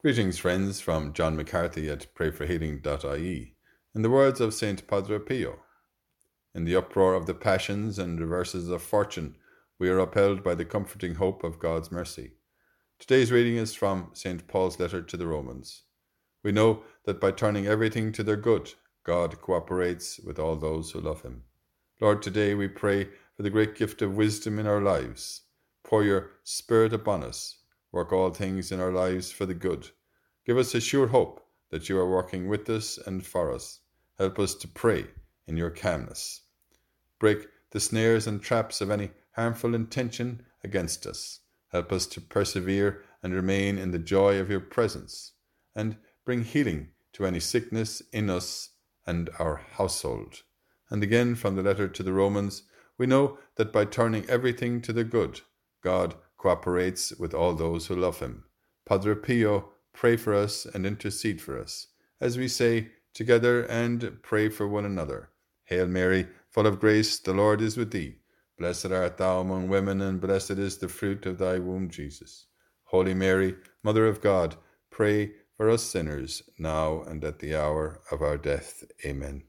Greetings, friends, from John McCarthy at prayforhealing.ie. In the words of St. Padre Pio, in the uproar of the passions and reverses of fortune, we are upheld by the comforting hope of God's mercy. Today's reading is from St. Paul's letter to the Romans. We know that by turning everything to their good, God cooperates with all those who love Him. Lord, today we pray for the great gift of wisdom in our lives. Pour your Spirit upon us Work all things in our lives for the good. Give us a sure hope that you are working with us and for us. Help us to pray in your calmness. Break the snares and traps of any harmful intention against us. Help us to persevere and remain in the joy of your presence, and bring healing to any sickness in us and our household. And again from the letter to the Romans, we know that by turning everything to the good, God cooperates with all those who love him. Padre Pio, pray for us and intercede for us, as we say together and pray for one another. Hail Mary, full of grace, the Lord is with thee. Blessed art thou among women, and blessed is the fruit of thy womb, Jesus. Holy Mary, Mother of God, pray for us sinners, now and at the hour of our death. Amen.